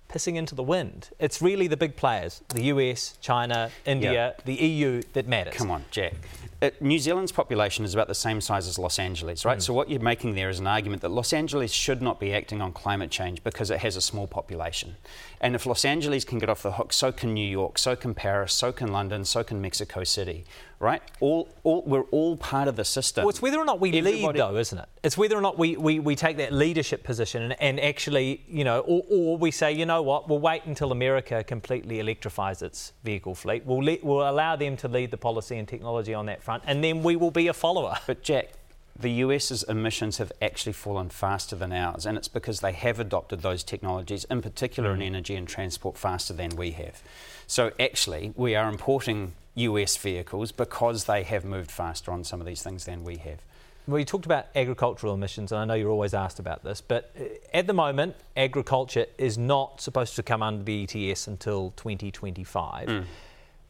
pissing into the wind. It's really the big players, the US, China, India, yep. the EU that matters. Come on, Jack. Uh, New Zealand's population is about the same size as Los Angeles, right? Mm. So what you're making there is an argument that Los Angeles should not be acting on climate change because it has a small population. And if Los Angeles can get off the hook, so can New York, so can Paris, so can London, so can Mexico City, right? All, all we're all part of the system. Well, it's whether or not we Everybody... lead, though, isn't it? It's whether or not we, we, we take that leadership position and, and actually, you know, or, or, we say, you know what, we'll wait until America completely electrifies its vehicle fleet. We'll, let, we'll allow them to lead the policy and technology on that front, and then we will be a follower. But Jack, the US's emissions have actually fallen faster than ours, and it's because they have adopted those technologies, in particular mm. in energy and transport, faster than we have. So actually, we are importing US vehicles because they have moved faster on some of these things than we have. Well, you talked about agricultural emissions, and I know you're always asked about this, but uh, at the moment, agriculture is not supposed to come under the ETS until 2025. Mm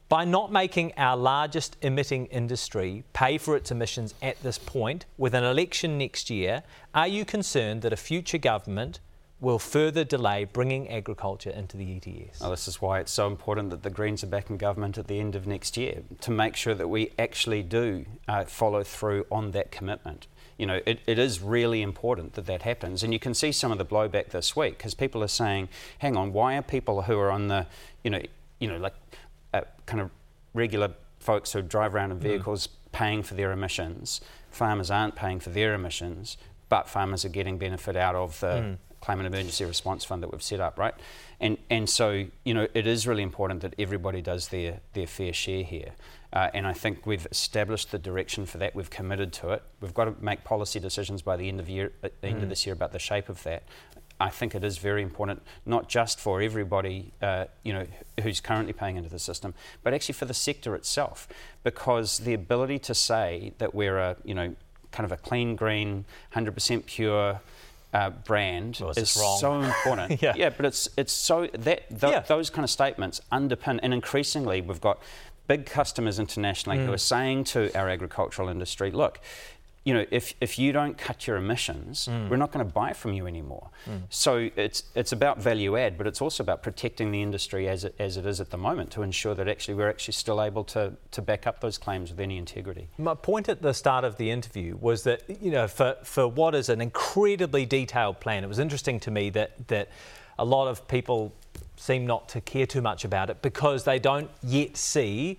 by not making our largest emitting industry pay for its emissions at this point, with an election next year, are you concerned that a future government will further delay bringing agriculture into the ETS? Well, this is why it's so important that the Greens are back in government at the end of next year to make sure that we actually do uh, follow through on that commitment. You know, it, it is really important that that happens. And you can see some of the blowback this week because people are saying, hang on, why are people who are on the, you know, you know, like uh, kind of regular folks who drive around in mm. vehicles mm. paying for their emissions. Farmers aren't paying for their emissions, but farmers are getting benefit out of the mm. Climate Emergency Response Fund that we've set up, right? And and so you know it is really important that everybody does their their fair share here. Uh, and I think we've established the direction for that. We've committed to it. We've got to make policy decisions by the end of year, at the end mm. of this year about the shape of that. I think it is very important, not just for everybody, uh, you know, who's currently paying into the system, but actually for the sector itself, because the ability to say that we're a, you know, kind of a clean, green, 100% pure. Uh, brand well, is so important. *laughs* yeah. yeah, but it's it's so that th- yeah. those kind of statements underpin, and increasingly we've got big customers internationally mm. who are saying to our agricultural industry, look, you know, if, if you don't cut your emissions, mm. we're not going to buy from you anymore. Mm. So it's it's about value add, but it's also about protecting the industry as it, as it is at the moment to ensure that actually we're actually still able to, to back up those claims with any integrity. My point at the start of the interview was that, you know, for, for what is an incredibly detailed plan, it was interesting to me that, that a lot of people seem not to care too much about it because they don't yet see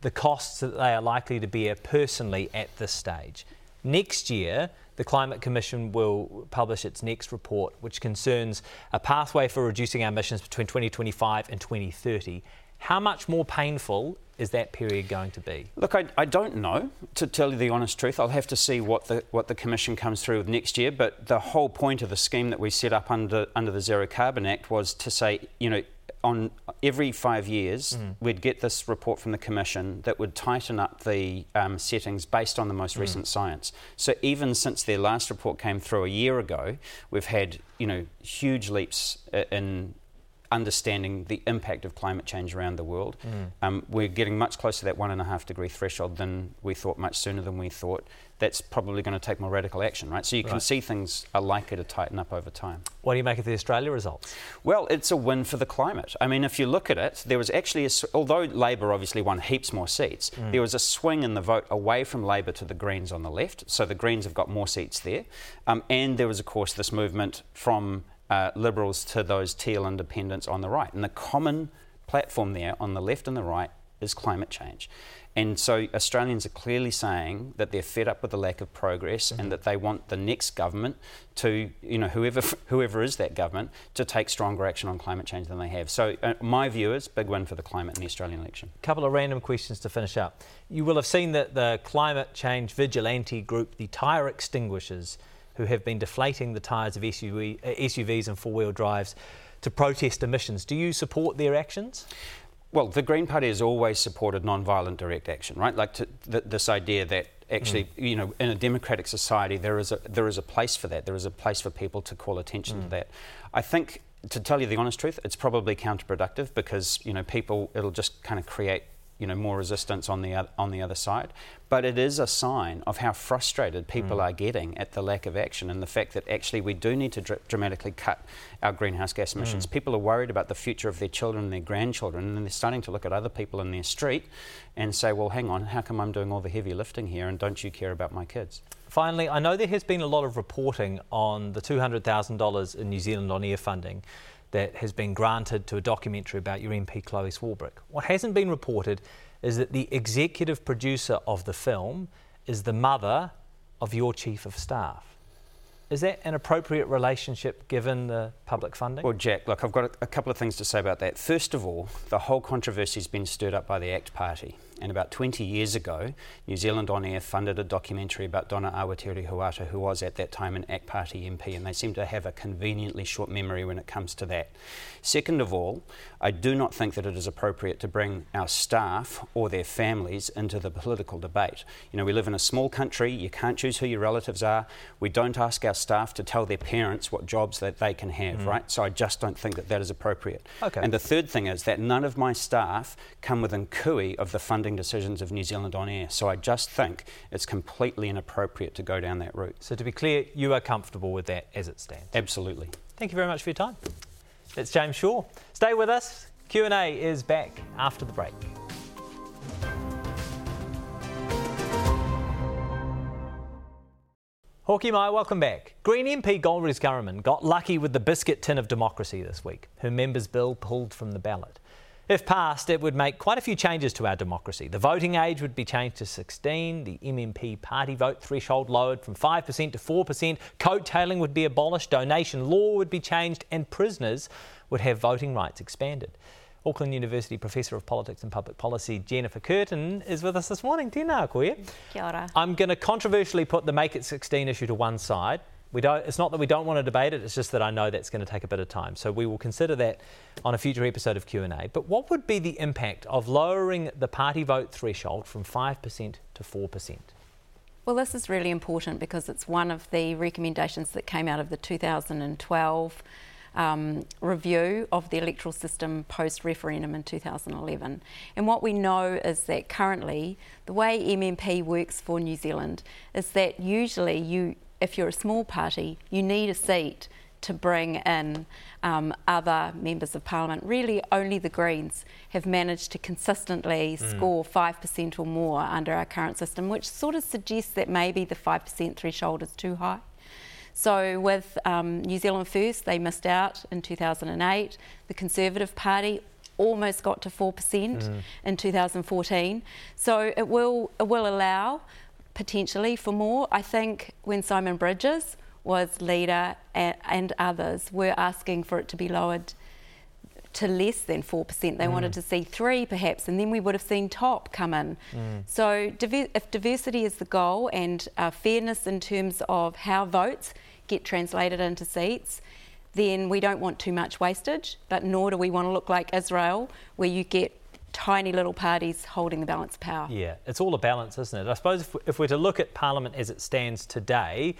the costs that they are likely to bear personally at this stage. Next year, the Climate Commission will publish its next report, which concerns a pathway for reducing our emissions between 2025 and 2030. How much more painful is that period going to be? Look, I, I, don't know. To tell you the honest truth, I'll have to see what the what the commission comes through with next year. But the whole point of the scheme that we set up under under the Zero Carbon Act was to say, you know, on every five years, mm. we'd get this report from the Commission that would tighten up the um, settings based on the most mm. recent science. So even since their last report came through a year ago, we've had you know huge leaps in understanding the impact of climate change around the world. Mm. Um, we're getting much closer to that one and a half degree threshold than we thought, much sooner than we thought. That's probably going to take more radical action, right? So you right. can see things are likely to tighten up over time. What do you make of the Australia results? Well, it's a win for the climate. I mean, if you look at it, there was actually, a, although Labor obviously won heaps more seats, mm. there was a swing in the vote away from Labor to the Greens on the left. So the Greens have got more seats there. Um, and there was, of course, this movement from uh, Liberals to those teal independents on the right. And the common platform there on the left and the right is climate change. And so Australians are clearly saying that they're fed up with the lack of progress mm-hmm. and that they want the next government to, you know, whoever *laughs* whoever is that government, to take stronger action on climate change than they have. So uh, my view is big win for the climate in the Australian election. A couple of random questions to finish up. You will have seen that the climate change vigilante group, the Tyre Extinguishers, who have been deflating the tyres of SUV, uh, SUVs and four-wheel drives to protest emissions. Do you support their actions? Well, the Green Party has always supported non-violent direct action, right? Like to, th- this idea that actually, mm. you know, in a democratic society, there is a there is a place for that. There is a place for people to call attention mm. to that. I think, to tell you the honest truth, it's probably counterproductive because you know people it'll just kind of create you know more resistance on the on the other side. But it is a sign of how frustrated people mm. are getting at the lack of action and the fact that actually we do need to dr- dramatically cut our greenhouse gas emissions. Mm. People are worried about the future of their children and their grandchildren, and they're starting to look at other people in their street and say, "Well, hang on, how come I'm doing all the heavy lifting here, and don't you care about my kids?" Finally, I know there has been a lot of reporting on the $200,000 in New Zealand on air funding that has been granted to a documentary about your MP Chloe Swarbrick. What hasn't been reported is that the executive producer of the film is the mother of your chief of staff. Is that an appropriate relationship given the public funding? Well, Jack, look, I've got a, a couple of things to say about that. First of all, the whole controversy has been stirred up by the ACT Party. And about 20 years ago, New Zealand On Air funded a documentary about Donna Awatere-Huata, who was at that time an ACT Party MP, and they seem to have a conveniently short memory when it comes to that. Second of all, I do not think that it is appropriate to bring our staff or their families into the political debate. You know, we live in a small country, you can't choose who your relatives are. We don't ask our staff to tell their parents what jobs that they can have, mm. right? So I just don't think that that is appropriate. Okay. And the third thing is that none of my staff come within cooey of the funding funding decisions of New Zealand on air. So I just think it's completely inappropriate to go down that route. So to be clear, you are comfortable with that as it stands? Absolutely. Thank you very much for your time. It's James Shaw. Stay with us. Q&A is back after the break. Hoki mai, welcome back. Green MP Golriz Ghahraman got lucky with the biscuit tin of democracy this week. Her members' bill pulled from the ballot. If passed, it would make quite a few changes to our democracy. The voting age would be changed to 16, the MMP party vote threshold lowered from 5% to 4%, coattailing would be abolished, donation law would be changed, and prisoners would have voting rights expanded. Auckland University Professor of Politics and Public Policy Jennifer Curtin is with us this morning. Tēnā koe. Kia ora. I'm going to controversially put the Make It 16 issue to one side we don't, it's not that we don't want to debate it, it's just that I know that's going to take a bit of time. So we will consider that on a future episode of Q&A. But what would be the impact of lowering the party vote threshold from 5% to 4%? Well, this is really important because it's one of the recommendations that came out of the 2012 um, review of the electoral system post referendum in 2011. And what we know is that currently the way MMP works for New Zealand is that usually you if you're a small party, you need a seat to bring in um, other members of parliament. Really, only the Greens have managed to consistently mm. score 5% or more under our current system, which sort of suggests that maybe the 5% threshold is too high. So, with um, New Zealand First, they missed out in 2008. The Conservative Party almost got to 4% mm. in 2014. So, it will, it will allow potentially for more. I think when Simon Bridges was leader and, and others were asking for it to be lowered to less than 4%. They mm. wanted to see 3 perhaps, and then we would have seen TOP come in. Mm. So diver- if diversity is the goal and uh, fairness in terms of how votes get translated into seats, then we don't want too much wastage, but nor do we want to look like Israel, where you get tiny little parties holding the balance of power. Yeah, it's all a balance, isn't it? I suppose if, if we're to look at Parliament as it stands today,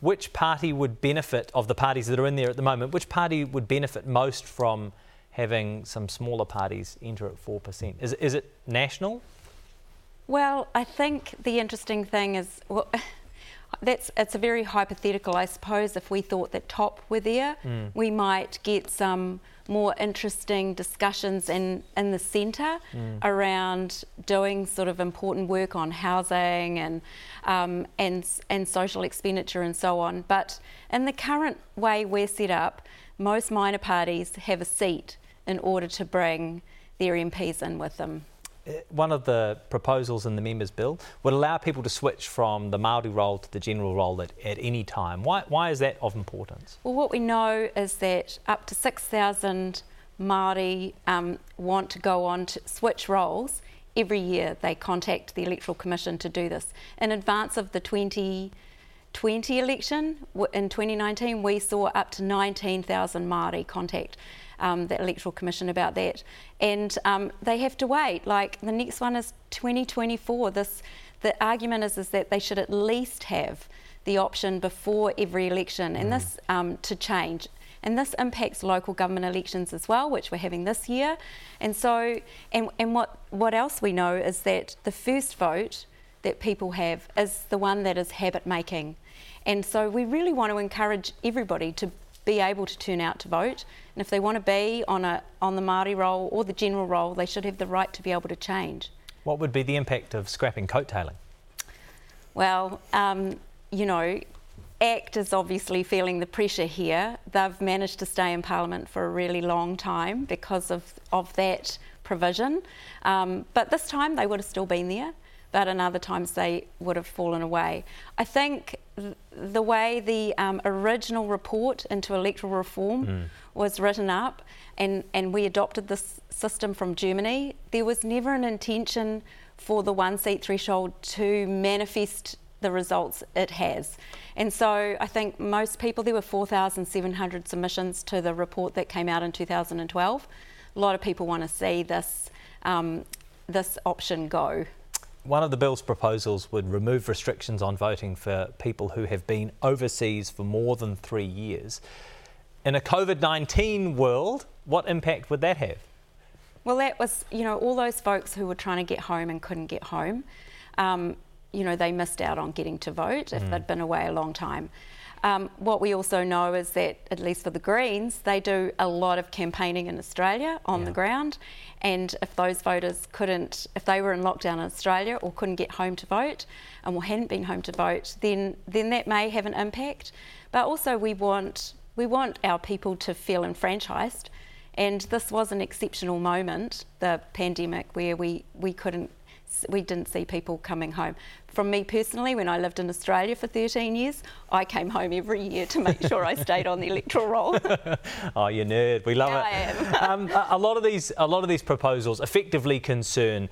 which party would benefit of the parties that are in there at the moment? Which party would benefit most from having some smaller parties enter at 4%? Is, is it national? Well, I think the interesting thing is, well, *laughs* that's it's a very hypothetical. I suppose if we thought that TOP were there, mm. we might get some more interesting discussions in, in the centre mm. around doing sort of important work on housing and, um, and, and social expenditure and so on. But in the current way we're set up, most minor parties have a seat in order to bring their MPs in with them one of the proposals in the members' bill would allow people to switch from the Māori roll to the general roll at, at any time. Why, why is that of importance? Well, what we know is that up to 6,000 Māori um, want to go on to switch rolls. Every year they contact the Electoral Commission to do this. In advance of the 2020 election in 2019, we saw up to 19,000 Māori contact um, the Electoral Commission about that. And um, they have to wait. Like the next one is 2024. This, the argument is, is that they should at least have the option before every election, and mm. this um, to change. And this impacts local government elections as well, which we're having this year. And so, and, and what, what else we know is that the first vote that people have is the one that is habit making. And so we really want to encourage everybody to be able to turn out to vote. And if they want to be on, a, on the Māori roll or the general roll, they should have the right to be able to change. What would be the impact of scrapping coattailing? Well, um, you know, ACT is obviously feeling the pressure here. They've managed to stay in Parliament for a really long time because of, of that provision. Um, but this time they would have still been there but in other times they would have fallen away. I think th- the way the um, original report into electoral reform mm. was written up and, and we adopted this system from Germany, there was never an intention for the one seat threshold to manifest the results it has. And so I think most people, there were 4,700 submissions to the report that came out in 2012. A lot of people want to see this, um, this option go one of the bill's proposals would remove restrictions on voting for people who have been overseas for more than three years. In a COVID 19 world, what impact would that have? Well, that was, you know, all those folks who were trying to get home and couldn't get home, um, you know, they missed out on getting to vote if mm. they'd been away a long time. Um, what we also know is that, at least for the Greens, they do a lot of campaigning in Australia on yeah. the ground. And if those voters couldn't, if they were in lockdown in Australia or couldn't get home to vote and hadn't been home to vote, then, then that may have an impact. But also, we want, we want our people to feel enfranchised. And this was an exceptional moment, the pandemic, where we, we couldn't we didn't see people coming home. From me personally, when I lived in Australia for 13 years, I came home every year to make sure I stayed on the electoral roll. *laughs* oh, you nerd! We love yeah, it. *laughs* um, a, a lot of these, a lot of these proposals effectively concern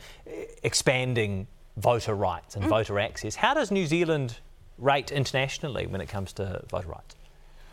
expanding voter rights and mm. voter access. How does New Zealand rate internationally when it comes to voter rights?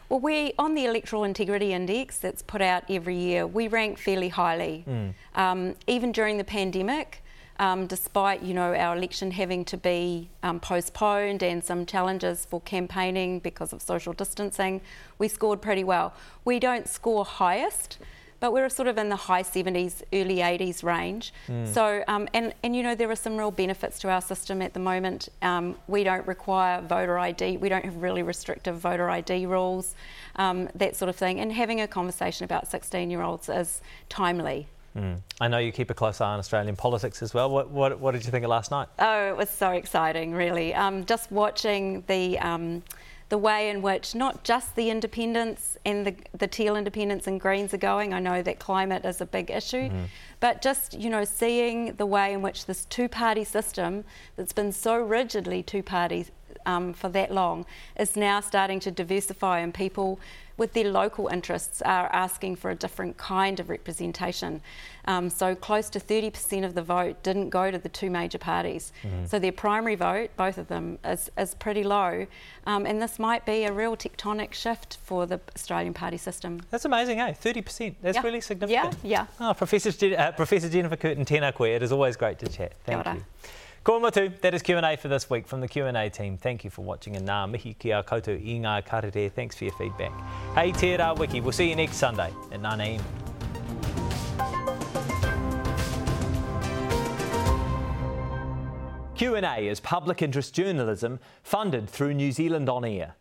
Well, we on the Electoral Integrity Index that's put out every year, we rank fairly highly. Mm. Um, even during the pandemic, um, despite you know our election having to be um, postponed and some challenges for campaigning because of social distancing, we scored pretty well. We don't score highest, but we're sort of in the high 70s, early 80s range. Mm. So, um, and, and you know, there are some real benefits to our system at the moment. Um, we don't require voter ID, we don't have really restrictive voter ID rules, um, that sort of thing. And having a conversation about 16 year olds is timely. Mm. I know you keep a close eye on Australian politics as well. What, what, what did you think of last night? Oh, it was so exciting, really. Um, just watching the um, the way in which not just the independents and the, the teal independents and greens are going. I know that climate is a big issue, mm. but just you know seeing the way in which this two-party system that's been so rigidly two parties um, for that long is now starting to diversify and people with their local interests are asking for a different kind of representation. Um, so close to 30% of the vote didn't go to the two major parties. Mm. So their primary vote, both of them, is, is pretty low. Um, and this might be a real tectonic shift for the Australian party system. That's amazing, eh? 30%. That's yeah. really significant. Yeah, yeah. Oh, Professor, uh, Professor Jennifer Curtin, tēnā koe. It is always great to chat. Thank you. Ko that is Q&A for this week from the Q&A team. Thank you for watching and nā mihi ki a koutou i ngā karere. Thanks for your feedback. Hey, te rā wiki. We'll see you next Sunday at 9am. Q&A is public interest journalism funded through New Zealand On Air.